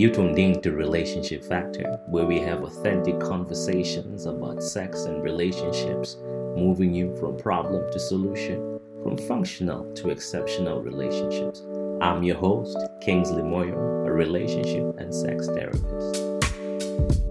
You tuned in to Relationship Factor, where we have authentic conversations about sex and relationships, moving you from problem to solution, from functional to exceptional relationships. I'm your host, Kingsley Moyo, a relationship and sex therapist.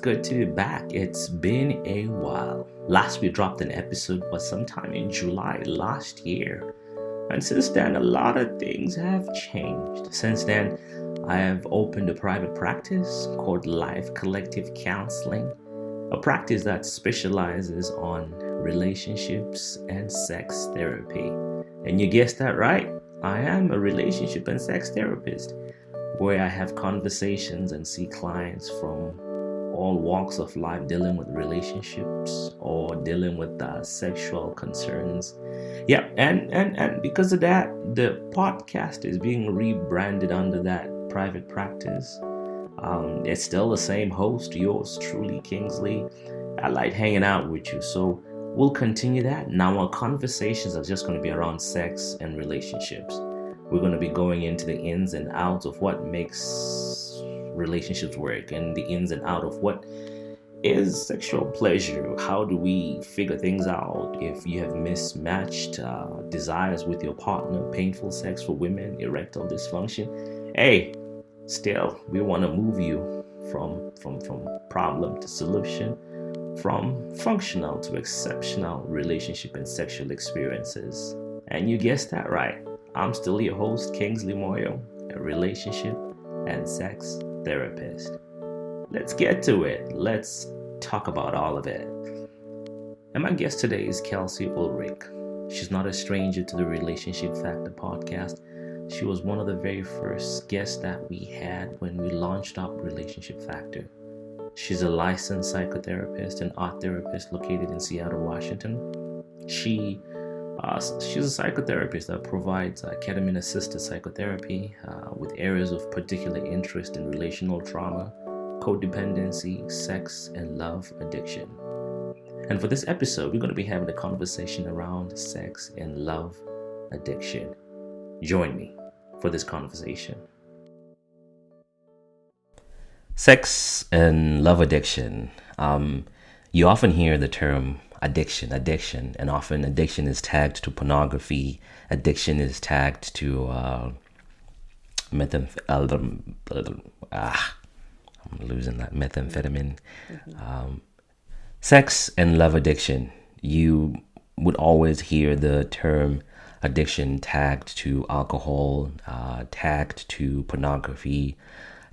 Good to be back. It's been a while. Last we dropped an episode was sometime in July last year. And since then, a lot of things have changed. Since then, I have opened a private practice called Life Collective Counseling, a practice that specializes on relationships and sex therapy. And you guessed that right, I am a relationship and sex therapist where I have conversations and see clients from all walks of life dealing with relationships or dealing with uh, sexual concerns. Yeah, and, and and because of that, the podcast is being rebranded under that private practice. Um, it's still the same host, yours truly, Kingsley. I like hanging out with you, so we'll continue that. Now, our conversations are just going to be around sex and relationships. We're going to be going into the ins and outs of what makes relationships work and the ins and out of what is sexual pleasure. How do we figure things out if you have mismatched uh, desires with your partner, painful sex for women, erectile dysfunction? Hey, still, we want to move you from from from problem to solution, from functional to exceptional relationship and sexual experiences. And you guessed that right. I'm still your host, Kingsley Moyo, a relationship and sex therapist. Let's get to it. Let's talk about all of it. And my guest today is Kelsey Ulrich. She's not a stranger to the Relationship Factor podcast. She was one of the very first guests that we had when we launched up Relationship Factor. She's a licensed psychotherapist and art therapist located in Seattle, Washington. She uh, she's a psychotherapist that provides uh, ketamine assisted psychotherapy uh, with areas of particular interest in relational trauma, codependency, sex, and love addiction. And for this episode, we're going to be having a conversation around sex and love addiction. Join me for this conversation. Sex and love addiction. Um, you often hear the term addiction, addiction, and often addiction is tagged to pornography. Addiction is tagged to uh, methamph- uh, ah, I'm losing that methamphetamine. Mm-hmm. Um, sex and love addiction. You would always hear the term addiction tagged to alcohol, uh, tagged to pornography,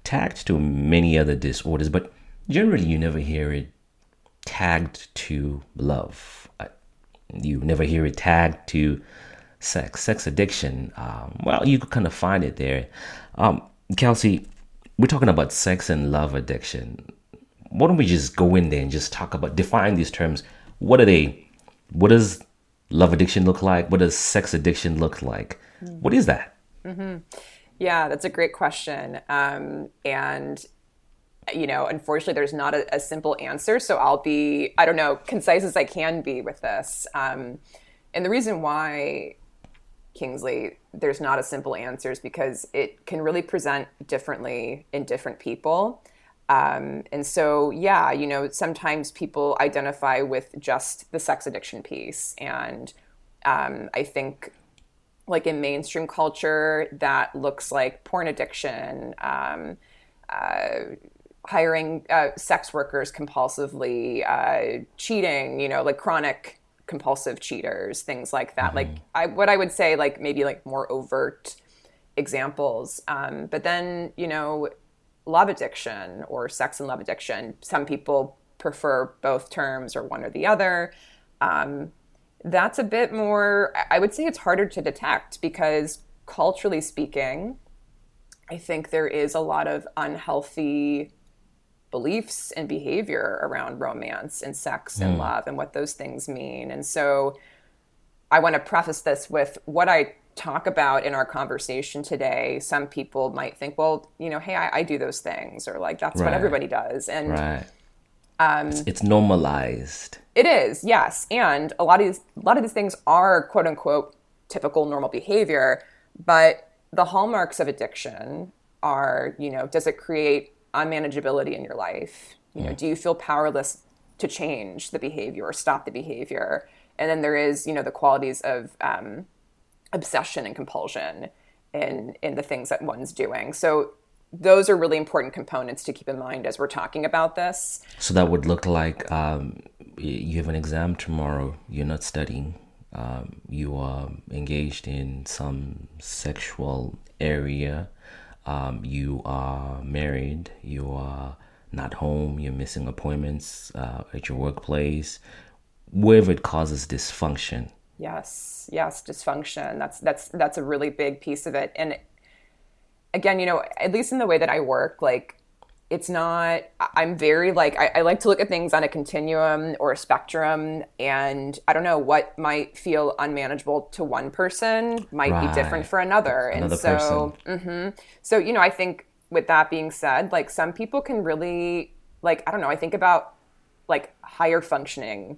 tagged to many other disorders, but generally you never hear it tagged to love. You never hear it tagged to sex, sex addiction. Um, well, you could kind of find it there. Um, Kelsey, we're talking about sex and love addiction. Why don't we just go in there and just talk about define these terms? What are they? What does love addiction look like? What does sex addiction look like? Mm-hmm. What is that? Mm-hmm. Yeah, that's a great question. Um, and you know, unfortunately, there's not a, a, simple answer. So I'll be, I don't know, concise as I can be with this. Um, and the reason why, Kingsley, there's not a simple answer is because it can really present differently in different people. Um, and so, yeah, you know, sometimes people identify with just the sex addiction piece. And um, I think, like in mainstream culture, that looks like porn addiction. Um, uh, hiring uh, sex workers compulsively, uh, cheating, you know, like chronic compulsive cheaters, things like that. Mm-hmm. Like I, what I would say, like maybe like more overt examples. Um, but then, you know, love addiction or sex and love addiction. Some people prefer both terms or one or the other. Um, that's a bit more, I would say it's harder to detect because culturally speaking, I think there is a lot of unhealthy beliefs and behavior around romance and sex and mm. love and what those things mean. And so I want to preface this with what I talk about in our conversation today. Some people might think, well, you know, hey, I, I do those things, or like that's right. what everybody does. And right. Um, it's, it's normalized. It is, yes, and a lot of these a lot of these things are quote unquote typical normal behavior, but the hallmarks of addiction are, you know, does it create unmanageability in your life? You know, mm. do you feel powerless to change the behavior or stop the behavior? And then there is, you know, the qualities of um, obsession and compulsion in in the things that one's doing. So those are really important components to keep in mind as we're talking about this. So that would look like um, you have an exam tomorrow. You're not studying. Um, you are engaged in some sexual area. Um, you are married. You are not home. You're missing appointments uh, at your workplace. Wherever it causes dysfunction. Yes, yes, dysfunction. That's that's that's a really big piece of it, and again, you know, at least in the way that I work, like it's not i'm very like I, I, like to look at things on a continuum or a spectrum and i don't know what might feel unmanageable to one person might right. be different for another, another and so mm-hmm. so you know i think with that being said like some people can really like i don't know i think about like higher functioning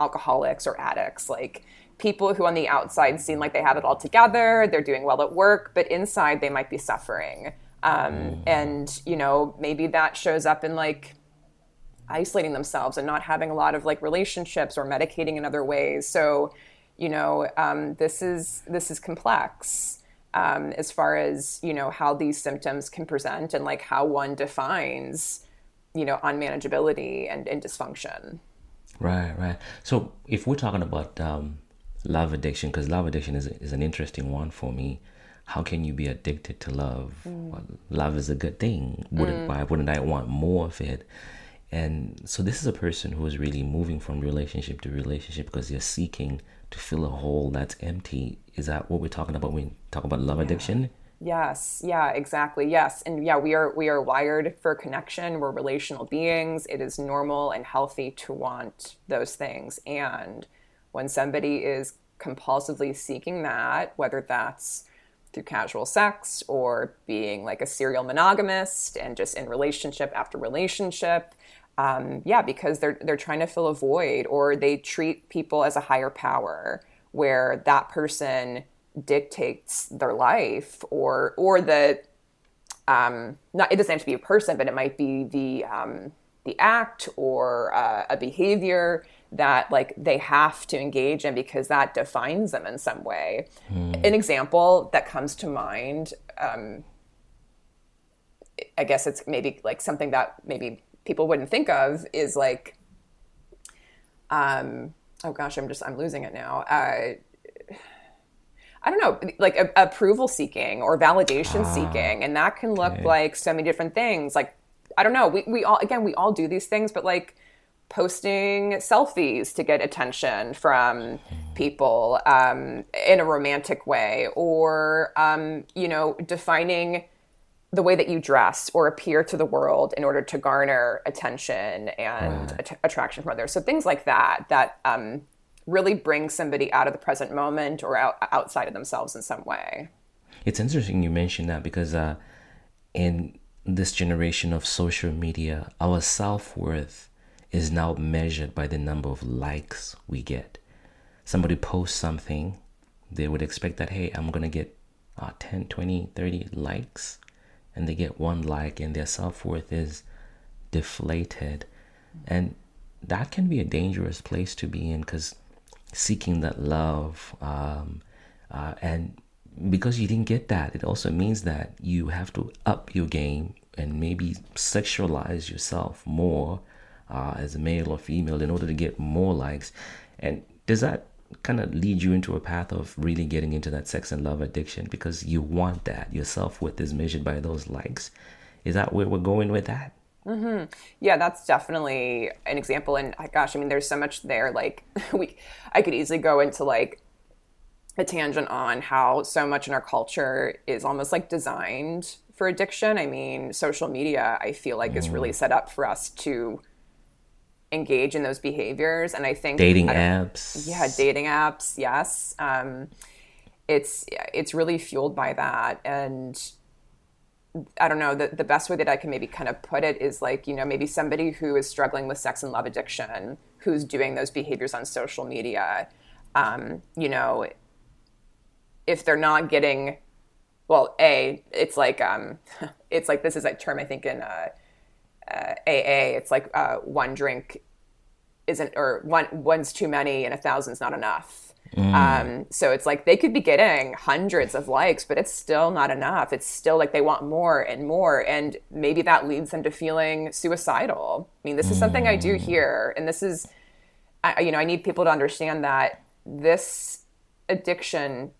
alcoholics or addicts like people who on the outside seem like they have it all together, they're doing well at work, but inside they might be suffering. Um, mm. and, you know, maybe that shows up in like isolating themselves and not having a lot of like relationships or medicating in other ways. So, you know, um, this is this is complex um, as far as you know how these symptoms can present and like how one defines, you know, unmanageability and, and dysfunction. Right, right. So if we're talking about um, love addiction because love addiction is, is an interesting one for me how can you be addicted to love mm. well, love is a good thing wouldn't mm. why wouldn't i want more of it and so this is a person who is really moving from relationship to relationship because they're seeking to fill a hole that's empty is that what we're talking about when we talk about love yeah. addiction Yes, yeah, exactly. Yes. And yeah, we are we are wired for connection. We're relational beings. It is normal and healthy to want those things. And when somebody is compulsively seeking that, whether that's through casual sex or being like a serial monogamist and just in relationship after relationship. Um, yeah, because they're they're trying to fill a void, or they treat people as a higher power, where that person dictates their life, or or the um, not it doesn't have to be a person, but it might be the um, the act or uh, a behavior that like they have to engage in because that defines them in some way. Mm. An example that comes to mind, um, I guess it's maybe like something that maybe people wouldn't think of is like, um, oh gosh, I'm just I'm losing it now. Uh, I don't know, like a, approval seeking or validation ah, seeking, and that can look okay. like so many different things. Like I don't know, we we all again we all do these things, but like posting selfies to get attention from people um, in a romantic way, or um, you know, defining the way that you dress or appear to the world in order to garner attention and right. att- attraction from others. So things like that that um, really bring somebody out of the present moment or out- outside of themselves in some way. It's interesting you mentioned that because uh, in this generation of social media, our self worth is now measured by the number of likes we get. Somebody posts something, they would expect that, hey, I'm going to get uh, 10, 20, 30 likes, and they get one like, and their self worth is deflated. And that can be a dangerous place to be in because seeking that love, um, uh, and because you didn't get that, it also means that you have to up your game and maybe sexualize yourself more uh, as a male or female in order to get more likes. And does that kind of lead you into a path of really getting into that sex and love addiction because you want that? Your self worth is measured by those likes. Is that where we're going with that? Mm-hmm. Yeah, that's definitely an example. And gosh, I mean, there's so much there. Like, we, I could easily go into like a tangent on how so much in our culture is almost like designed for addiction. I mean, social media, I feel like, mm. is really mm. set up for us to engage in those behaviors. And i think dating apps. Yeah dating apps yes. Um, it's it's really fueled by that. And I don't know, the, the best way that I can maybe kind of put it is like, you know, maybe somebody who is struggling with sex and love addiction, who's doing those behaviors on social media, um, you know, if they're not getting, well, A, it's like, um, it's like, this is a term I think in uh, uh, AA, it's like uh, one drink isn't, or one, one's too many and a thousand's not enough Mm. Um, so it's like they could be getting hundreds of likes, but it's still not enough. It's still like they want more and more. And maybe that leads them to feeling suicidal. I mean, this is mm. something I do mm. here. And this is, I, you know, I need people to understand that this addiction,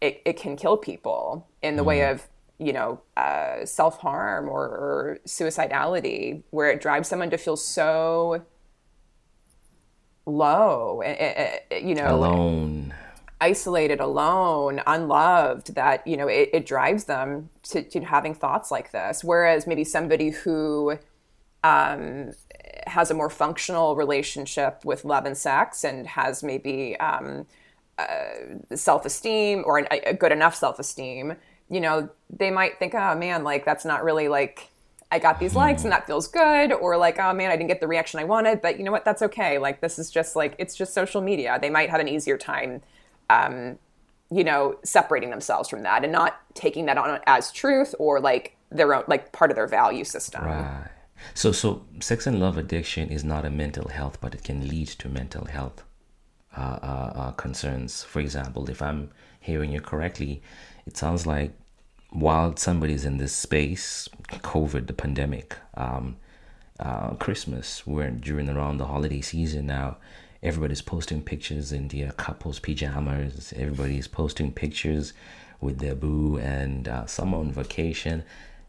it, it can kill people in the mm. way of, you know, uh, self harm or, or suicidality, where it drives someone to feel so low, you know, alone, isolated, alone, unloved, that, you know, it, it drives them to, to, having thoughts like this. Whereas maybe somebody who um, has a more functional relationship with love and sex and has maybe um, uh, self esteem or an, a good enough self esteem, you know, they might think, oh man, like that's not really like I got these likes and that feels good, or like, oh man, I didn't get the reaction I wanted, but you know what? That's okay. Like, this is just like, it's just social media. They might have an easier time, um, you know, separating themselves from that and not taking that on as truth or like their own, like part of their value system. Right. So, so sex and love addiction is not a mental health, but it can lead to mental health uh, uh, uh, concerns. For example, if I'm hearing you correctly, it sounds like while somebody's in this space, COVID, the pandemic, um, uh, Christmas, we're during around the holiday season now. Everybody's posting pictures in their couples' pajamas. Everybody's posting pictures with their boo, and uh, some on vacation.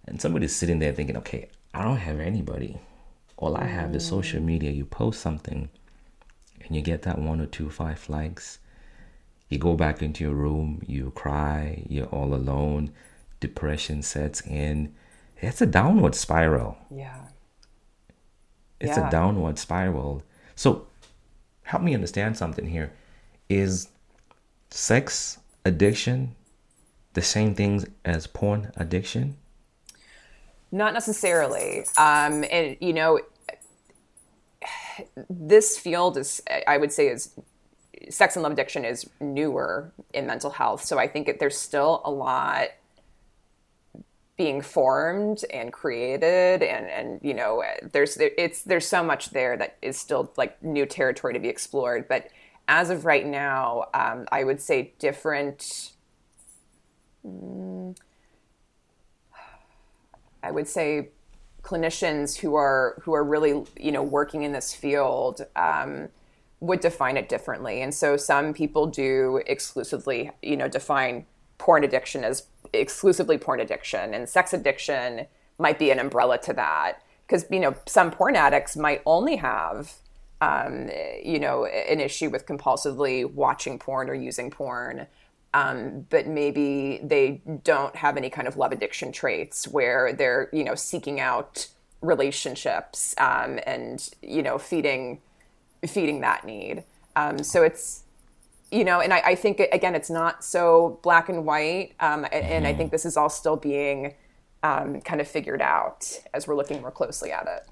And somebody's sitting there thinking, okay, I don't have anybody. All I have is social media. You post something, and you get that one or two, five likes. You go back into your room, you cry, you're all alone depression sets in, it's a downward spiral. Yeah. It's yeah. a downward spiral. So help me understand something here. Is sex addiction the same things as porn addiction? Not necessarily. Um, and you know, this field is, I would say, is sex and love addiction is newer in mental health. So I think it, there's still a lot being formed and created and and you know there's it's there's so much there that is still like new territory to be explored but as of right now um, i would say different mm, i would say clinicians who are who are really you know working in this field um, would define it differently. And so some people do exclusively you know define porn addiction as exclusively porn addiction and sex addiction might be an umbrella to that. Because you know some porn addicts might only have um, you know an issue with compulsively watching porn or using porn um, but maybe they don't have any kind of love addiction traits where they're you know seeking out relationships um, and you know feeding feeding that need um, so it's you know, and I, I, think again, it's not so black and white, um, and, and, I mm-hmm. think this is all still being um, kind of figured out as we're looking more closely at it.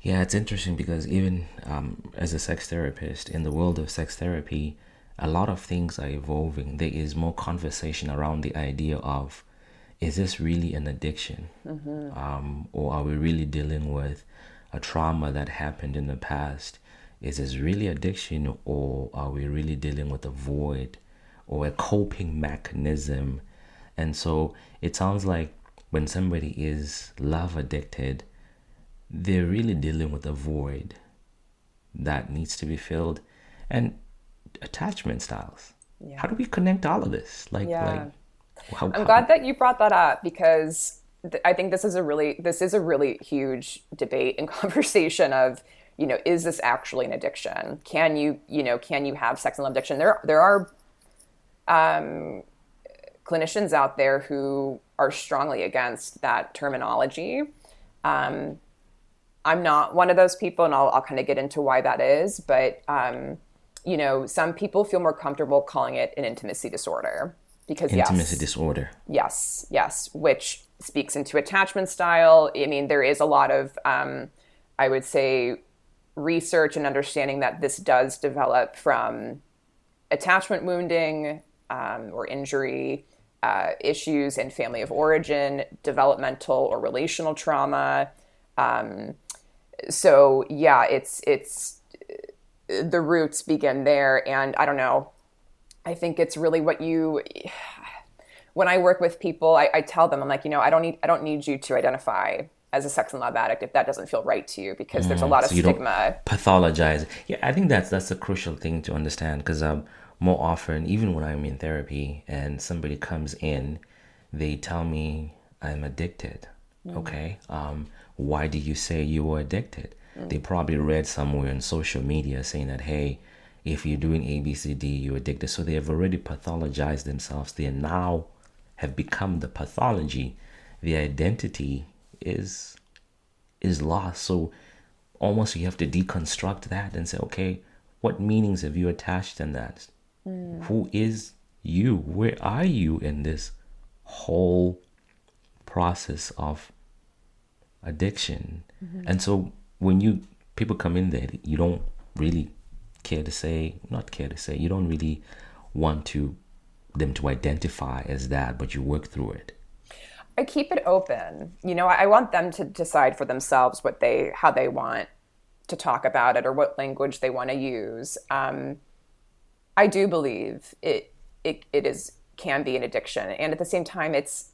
Yeah, it's interesting because even um, as a sex therapist in the world of sex therapy, a lot of things are evolving. There is more conversation around the idea of is this really an addiction, mm-hmm. Um, or are we really dealing with a trauma that happened in the past? Is this really addiction or are we really dealing with a void or a coping mechanism? And so it sounds like when somebody is love addicted, they're really dealing with a void that needs to be filled. And attachment styles. Yeah. How do we connect all of this? Like, yeah. like how, I'm how, glad that you brought that up because th- I think this is a really this is a really huge debate and conversation of you know, is this actually an addiction? Can you, you know, can you have sex and love addiction? There, there are um, clinicians out there who are strongly against that terminology. Um, I'm not one of those people, and I'll, I'll kind of get into why that is. But um, you know, some people feel more comfortable calling it an intimacy disorder because intimacy yes, disorder. Yes, yes, which speaks into attachment style. I mean, there is a lot of, um, I would say, research and understanding that this does develop from attachment wounding um, or injury, uh, issues in family of origin, developmental or relational trauma. Um, so yeah, it's it's the roots begin there, and I don't know. I think it's really what you. When I work with people, I, I tell them, I'm like, you know, I don't need I don't need you to identify as a sex and love addict if that doesn't feel right to you because there's a lot so of stigma. pathologize. Yeah, I think that's that's a crucial thing to understand because um, more often, even when I'm in therapy and somebody comes in, they tell me I'm addicted. Mm. Okay, um, why do you say you were addicted? Mm. They probably read somewhere on social media saying that hey, if you're doing ABCD, you're addicted. So they have already pathologized themselves. They now have become the pathology. The identity is is lost. So almost you have to deconstruct that and say, okay, what meanings have you attached in that? Mm. Who is you? Where are you in this whole process of addiction? Mm-hmm. And so when you people come in there, you don't really care to say, not care to say, you don't really want to them to identify as that, but you work through it. I keep it open. You know, I want them to decide for themselves what they how they want to talk about it or what language they want to use. Um, I do believe it, it it is can be an addiction, and at the same time, it's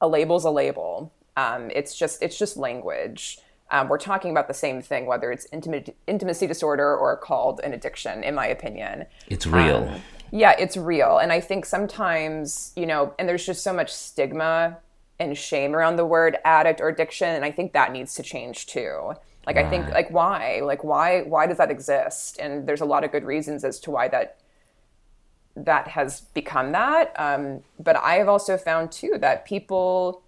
a label's a label. Um, it's just it's just language. Um, we're talking about the same thing, whether it's intimate, intimacy disorder or called an addiction, in my opinion. It's real. Um, yeah, it's real. And I think sometimes, you know, and there's just so much stigma and shame around the word addict or addiction and i think that needs to change too. Like right. i think like why? Like why why does that exist? And there's a lot of good reasons as to why that that has become that. Um, but i have also found too that people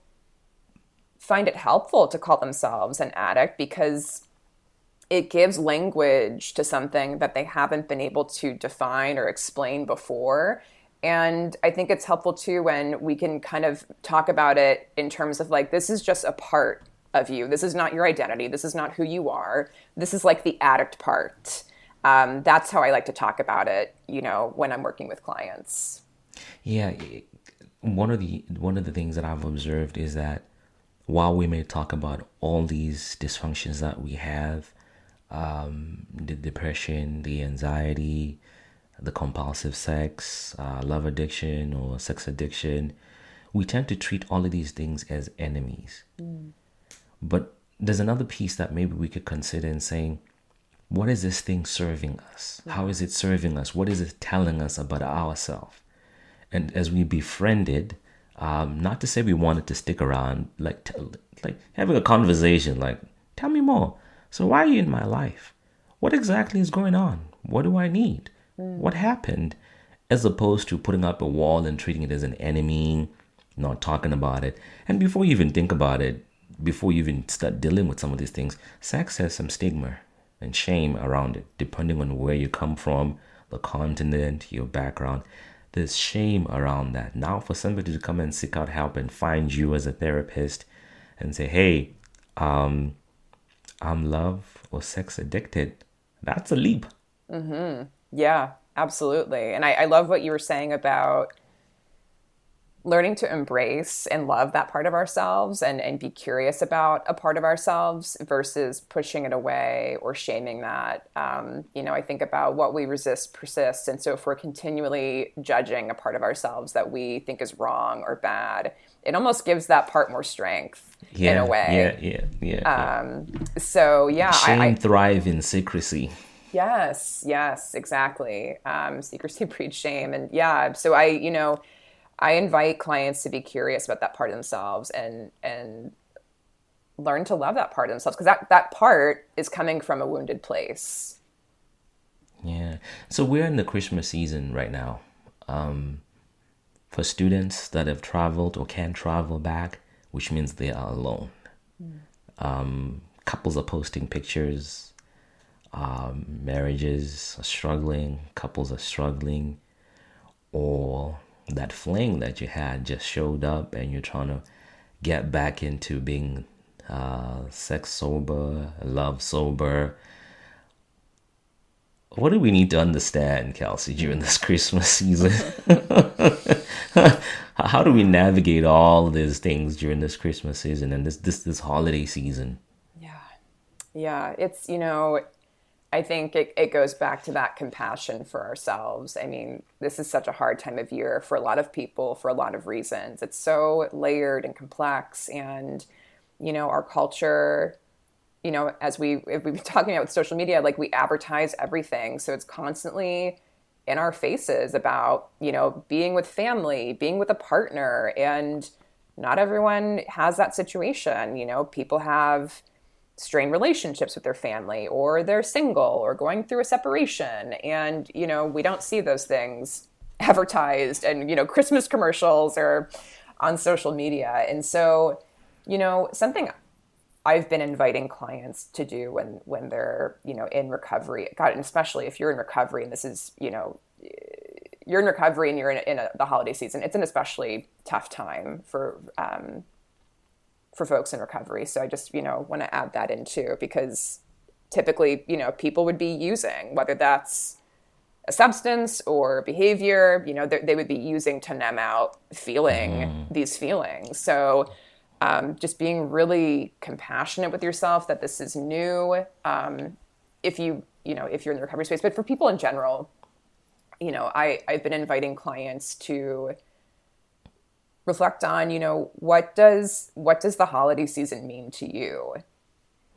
find it helpful to call themselves an addict because it gives language to something that they haven't been able to define or explain before and I think it's helpful too when we can kind of talk about it in terms of like, this is just a part of you. This is not your identity. This is not who you are. This is like the addict part. Um, that's how I like to talk about it, you know, when I'm working with clients. Yeah. One of the one of the things that I've observed is that while we may talk about all these dysfunctions that we have, um, the depression, the anxiety, the compulsive sex, uh, love addiction, or sex addiction, we tend to treat all of these things as enemies. Mm. But there's another piece that maybe we could consider in saying, what is this thing serving us? Yeah. How is it serving us? What is it telling us about ourselves? And as we befriended, um, not to say we wanted to stick around, like t- like having a conversation, like tell me more. So why are you in my life? What exactly is going on? What do I need? What happened, as opposed to putting up a wall and treating it as an enemy, not talking about it. And before you even think about it, before you even start dealing with some of these things, sex has some stigma and shame around it, depending on where you come from, the continent, your background. There's shame around that. Now, for somebody to come and seek out help and find you as a therapist and say, hey, um, I'm love or sex addicted, that's a leap. Mm-hmm. Yeah, absolutely. And I, I love what you were saying about learning to embrace and love that part of ourselves and, and be curious about a part of ourselves versus pushing it away or shaming that. Um, you know, I think about what we resist persists. And so if we're continually judging a part of ourselves that we think is wrong or bad, it almost gives that part more strength yeah, in a way. Yeah, yeah, yeah. Um, so yeah, shame I, I thrive in secrecy. Yes, yes, exactly. Um, secrecy breeds shame, and yeah. So I, you know, I invite clients to be curious about that part of themselves and and learn to love that part of themselves because that that part is coming from a wounded place. Yeah. So we're in the Christmas season right now. Um, for students that have traveled or can travel back, which means they are alone. Mm. Um, couples are posting pictures um, marriages are struggling, couples are struggling, or that fling that you had just showed up and you're trying to get back into being uh, sex sober, love sober. What do we need to understand, Kelsey, during this Christmas season? How do we navigate all these things during this Christmas season and this this this holiday season? Yeah, yeah, it's you know I think it, it goes back to that compassion for ourselves. I mean, this is such a hard time of year for a lot of people for a lot of reasons. It's so layered and complex. And, you know, our culture, you know, as we, we've been talking about with social media, like we advertise everything. So it's constantly in our faces about, you know, being with family, being with a partner. And not everyone has that situation. You know, people have, strained relationships with their family or they're single or going through a separation. And you know we don't see those things advertised and you know christmas commercials or on social media. And so you know something i've been inviting clients to do when when they're you know in recovery god and especially if you're in recovery and this is you know you're in recovery and you're in, in a, the holiday season it's an especially tough time for um, for folks in recovery. So I just, you know, want to add that in too, because typically, you know, people would be using, whether that's a substance or behavior, you know, they would be using to numb out feeling mm. these feelings. So um, just being really compassionate with yourself that this is new. Um, if you, you know, if you're in the recovery space, but for people in general, you know, I, I've been inviting clients to reflect on you know what does what does the holiday season mean to you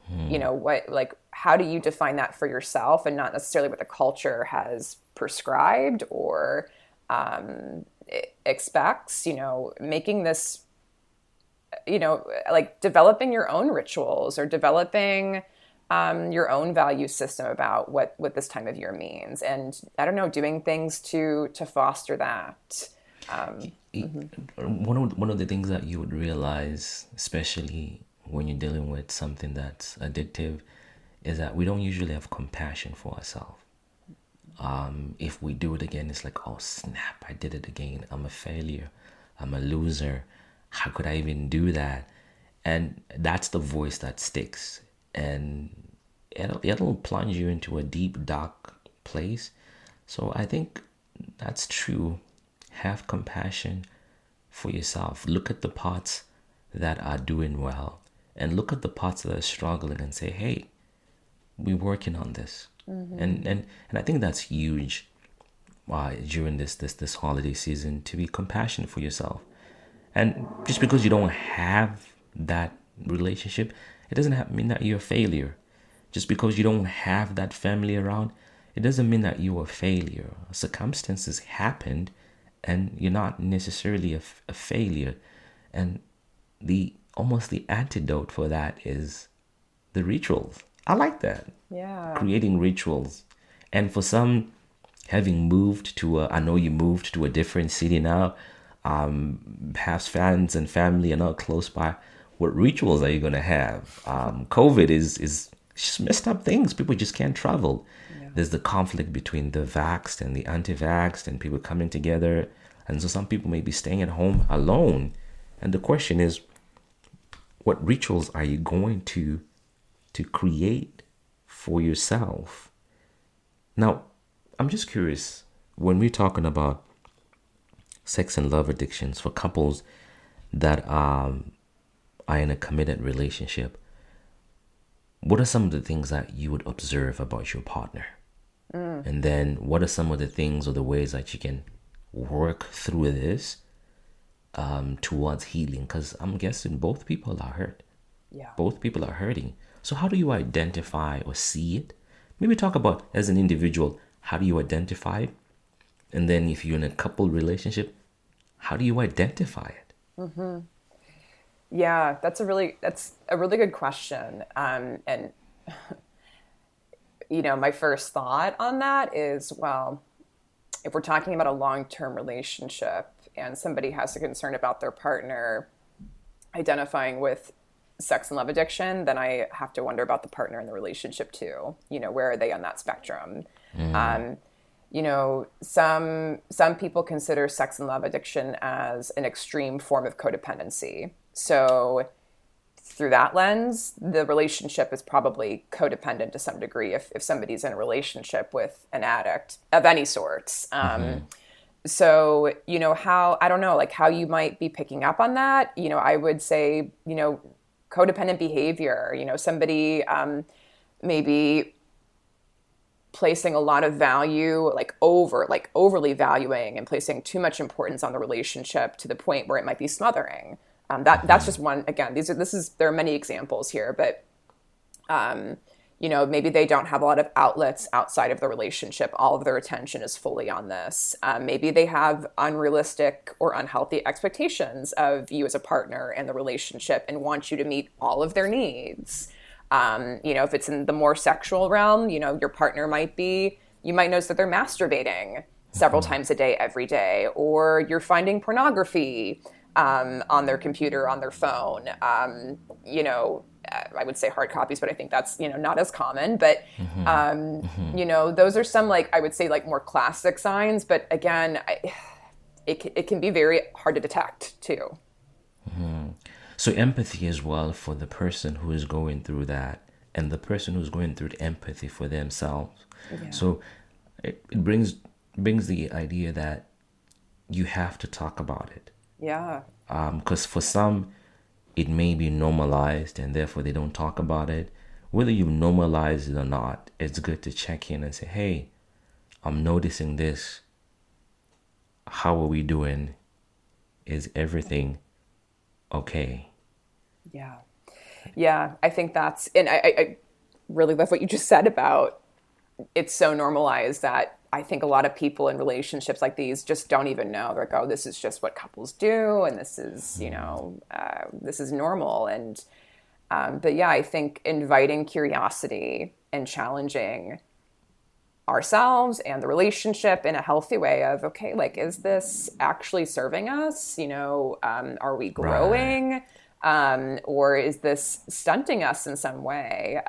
hmm. you know what like how do you define that for yourself and not necessarily what the culture has prescribed or um, expects you know making this you know like developing your own rituals or developing um, your own value system about what what this time of year means and i don't know doing things to to foster that um, mm-hmm. one of one of the things that you would realize, especially when you're dealing with something that's addictive, is that we don't usually have compassion for ourselves. Um, if we do it again, it's like, oh snap, I did it again. I'm a failure. I'm a loser. How could I even do that? And that's the voice that sticks, and it'll, it'll plunge you into a deep, dark place. So I think that's true have compassion for yourself. Look at the parts that are doing well and look at the parts that are struggling and say, hey, we're working on this. Mm-hmm. And, and, and I think that's huge uh, during this, this, this holiday season to be compassionate for yourself. And just because you don't have that relationship, it doesn't have, mean that you're a failure. Just because you don't have that family around, it doesn't mean that you're a failure. Circumstances happened and you're not necessarily a, a failure. And the almost the antidote for that is the rituals. I like that. Yeah. Creating rituals. And for some, having moved to a, I know you moved to a different city now, um, perhaps fans and family are not close by. What rituals are you going to have? Um, COVID is, is just messed up things. People just can't travel. There's the conflict between the vaxxed and the anti-vaxxed and people coming together. And so some people may be staying at home alone. And the question is what rituals are you going to to create for yourself? Now i'm just curious when we're talking about sex and love addictions for couples that um, are in a committed relationship what are some of the things that you would observe about your partner Mm. And then what are some of the things or the ways that you can work through this um, towards healing? Because I'm guessing both people are hurt. Yeah. Both people are hurting. So how do you identify or see it? Maybe talk about as an individual, how do you identify it? And then if you're in a couple relationship, how do you identify it? Mm-hmm. Yeah, that's a really that's a really good question. Um, and you know, my first thought on that is, well, if we're talking about a long-term relationship and somebody has a concern about their partner identifying with sex and love addiction, then I have to wonder about the partner in the relationship too. You know, where are they on that spectrum? Mm. Um, you know, some some people consider sex and love addiction as an extreme form of codependency, so through that lens, the relationship is probably codependent to some degree if, if somebody's in a relationship with an addict of any sorts. Um, mm-hmm. So, you know, how, I don't know, like how you might be picking up on that. You know, I would say, you know, codependent behavior, you know, somebody um, maybe placing a lot of value like over like overly valuing and placing too much importance on the relationship to the point where it might be smothering um, that that's just one. Again, these are this is there are many examples here, but um, you know maybe they don't have a lot of outlets outside of the relationship. All of their attention is fully on this. Um, maybe they have unrealistic or unhealthy expectations of you as a partner and the relationship, and want you to meet all of their needs. Um, you know, if it's in the more sexual realm, you know, your partner might be. You might notice that they're masturbating several mm-hmm. times a day every day, or you're finding pornography um, on their computer, on their phone. Um, you know, uh, I would say hard copies, but I think that's you know not as common. But mm-hmm. Um, mm-hmm. you know, those are some like I would say like more classic signs. But again, I, it it can be very hard to detect too. Mm-hmm. So empathy as well for the person who is going through that, and the person who's going through the empathy for themselves. Yeah. So it, it brings brings the idea that you have to talk about it yeah. Because um, for some, it may be normalized and therefore they don't talk about it. Whether you normalize it or not, it's good to check in and say, hey, I'm noticing this. How are we doing? Is everything okay? Yeah. Yeah. I think that's, and I, I really love what you just said about it's so normalized that I think a lot of people in relationships like these just don't even know. They're like, oh, this is just what couples do, and this is, you know, uh, this is normal. And, um, but yeah, I think inviting curiosity and challenging ourselves and the relationship in a healthy way of, okay, like, is this actually serving us? You know, um, are we growing? Right. Um, or is this stunting us in some way?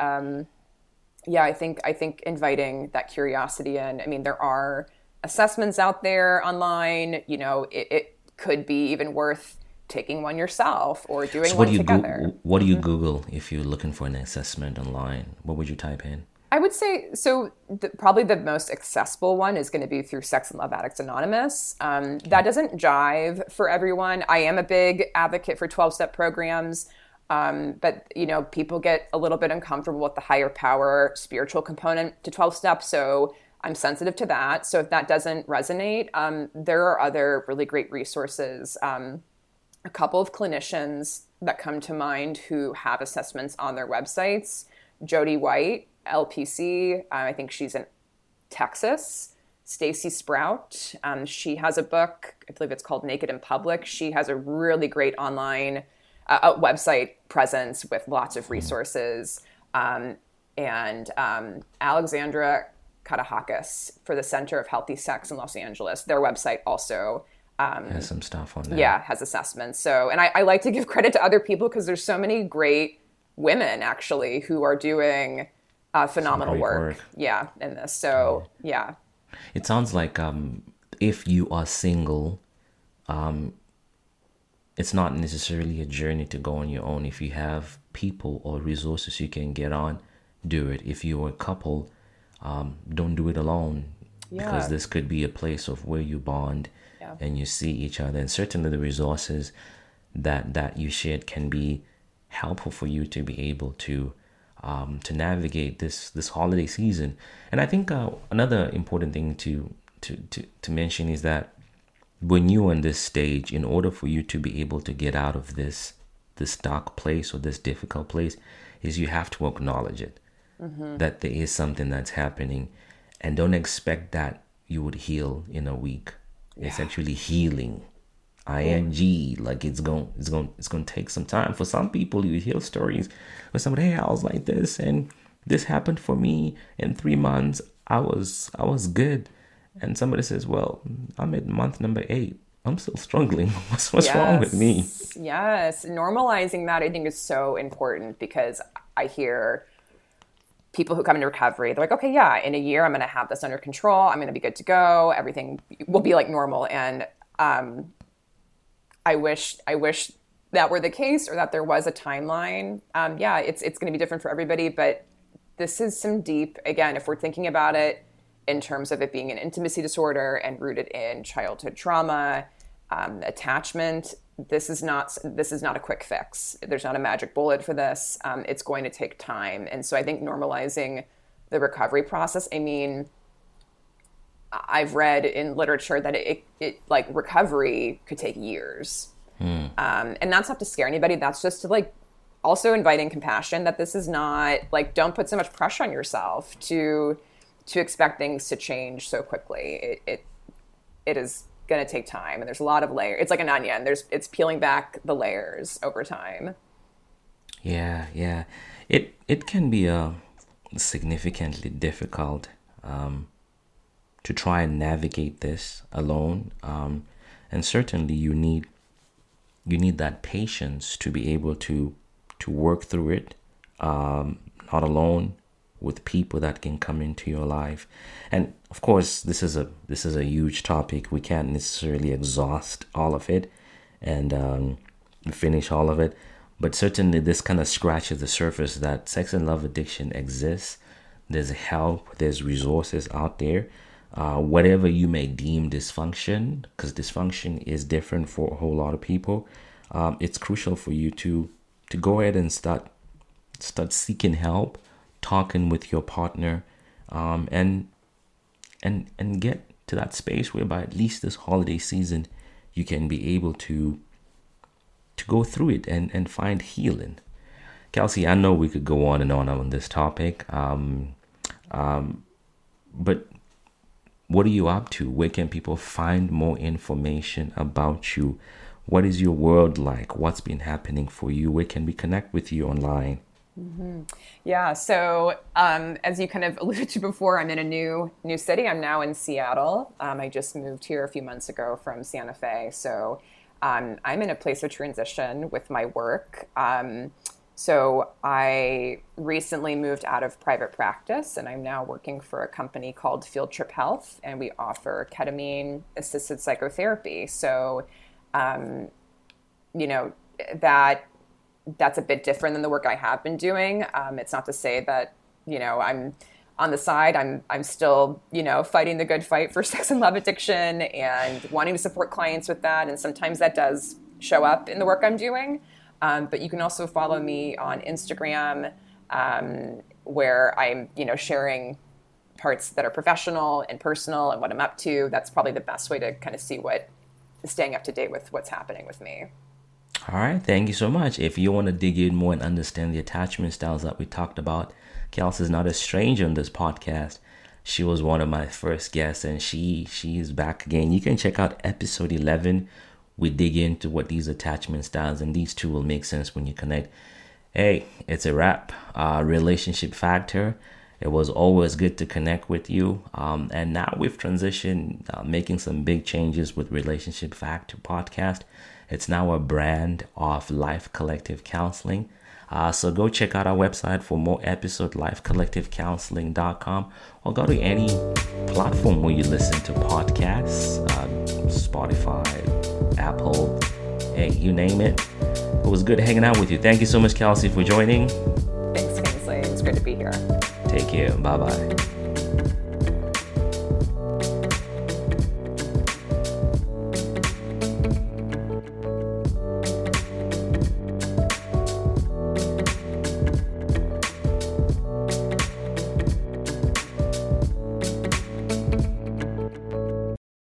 Yeah, I think I think inviting that curiosity in. I mean, there are assessments out there online. You know, it, it could be even worth taking one yourself or doing so what one do you together. Go- what do you mm-hmm. Google if you're looking for an assessment online? What would you type in? I would say so. The, probably the most accessible one is going to be through Sex and Love Addicts Anonymous. Um, that doesn't jive for everyone. I am a big advocate for 12 step programs. Um, but you know, people get a little bit uncomfortable with the higher power spiritual component to 12 steps. So I'm sensitive to that. So if that doesn't resonate, um, there are other really great resources. Um, a couple of clinicians that come to mind who have assessments on their websites. Jody White, LPC, uh, I think she's in Texas. Staci Sprout, um, she has a book. I believe it's called Naked in Public. She has a really great online a website presence with lots of resources. Um, and um, Alexandra Katehakis for the Center of Healthy Sex in Los Angeles, their website also um, has some stuff on there. Yeah, has assessments. So, and I, I like to give credit to other people because there's so many great women actually who are doing uh, phenomenal work. work. Yeah, in this. So, yeah. It sounds like um, if you are single, um, it's not necessarily a journey to go on your own. If you have people or resources you can get on, do it. If you're a couple, um, don't do it alone yeah. because this could be a place of where you bond yeah. and you see each other. And certainly the resources that that you shared can be helpful for you to be able to um, to navigate this this holiday season. And I think uh, another important thing to to to, to mention is that when you're on this stage, in order for you to be able to get out of this this dark place or this difficult place, is you have to acknowledge it. Mm-hmm. That there is something that's happening. And don't expect that you would heal in a week. Yeah. It's actually healing. ing like it's going it's going it's going to take some time for some people you hear stories where somebody hey i was like this and this happened for me in three months i was i was good and somebody says, "Well, I'm at month number eight. I'm still struggling. What's, what's yes. wrong with me?" Yes, normalizing that I think is so important because I hear people who come into recovery, they're like, "Okay, yeah, in a year I'm going to have this under control. I'm going to be good to go. Everything will be like normal." And um, I wish, I wish that were the case or that there was a timeline, um, yeah, it's it's going to be different for everybody. But this is some deep. Again, if we're thinking about it in terms of it being an intimacy disorder and rooted in childhood trauma, um, attachment, this is not this is not a quick fix. There's not a magic bullet for this. Um, it's going to take time, and so I think normalizing the recovery process. I mean, I've read in literature that it, it, like recovery could take years Mm. Um, and that's not to scare anybody. That's just to like also inviting compassion that this is not like don't put so much pressure on yourself to to expect things to change so quickly. It it, it is going to take time, and there's a lot of layers. It's like an onion. There's it's peeling back the layers over time. Yeah, yeah. It it can be a uh, significantly difficult um, to try and navigate this alone, um, and certainly you need you need that patience to be able to to work through it um, not alone with people that can come into your life. And of course this is a this is a huge topic. We can't necessarily exhaust all of it and um, finish all of it. But certainly this kind of scratches the surface that sex and love addiction exists. There's help there's resources out there. Uh, whatever you may deem dysfunction, because dysfunction is different for a whole lot of people, um, it's crucial for you to to go ahead and start start seeking help, talking with your partner, um, and and and get to that space whereby at least this holiday season you can be able to to go through it and and find healing. Kelsey, I know we could go on and on on this topic, um, um, but what are you up to? Where can people find more information about you? What is your world like? What's been happening for you? Where can we connect with you online? Mm-hmm. Yeah, so um, as you kind of alluded to before, I'm in a new new city. I'm now in Seattle. Um, I just moved here a few months ago from Santa Fe, so um, I'm in a place of transition with my work. Um, so I recently moved out of private practice and I'm now working for a company called Field Trip Health and we offer ketamine assisted psychotherapy. So, um, you know, that that's a bit different than the work I have been doing. Um, it's not to say that, you know, I'm on the side, I'm I'm still, you know, fighting the good fight for sex and love addiction and wanting to support clients with that. And sometimes that does show up in the work I'm doing. Um, but you can also follow me on Instagram, um, where I'm, you know, sharing parts that are professional and personal and what I'm up to. That's probably the best way to kind of see what staying up to date with what's happening with me. All right, thank you so much. If you want to dig in more and understand the attachment styles that we talked about, Kelsey is not a stranger on this podcast. She was one of my first guests, and she she is back again. You can check out episode eleven we dig into what these attachment styles and these two will make sense when you connect. Hey, it's a wrap. Uh, relationship factor. It was always good to connect with you. Um, and now we've transitioned, uh, making some big changes with Relationship Factor podcast. It's now a brand of Life Collective Counseling. Uh, so go check out our website for more episode, lifecollectivecounseling.com, or go to any platform where you listen to podcasts, uh, Spotify, Apple, hey, you name it. It was good hanging out with you. Thank you so much, Kelsey, for joining. Thanks, Kingsley. It's great to be here. Take care. Bye bye.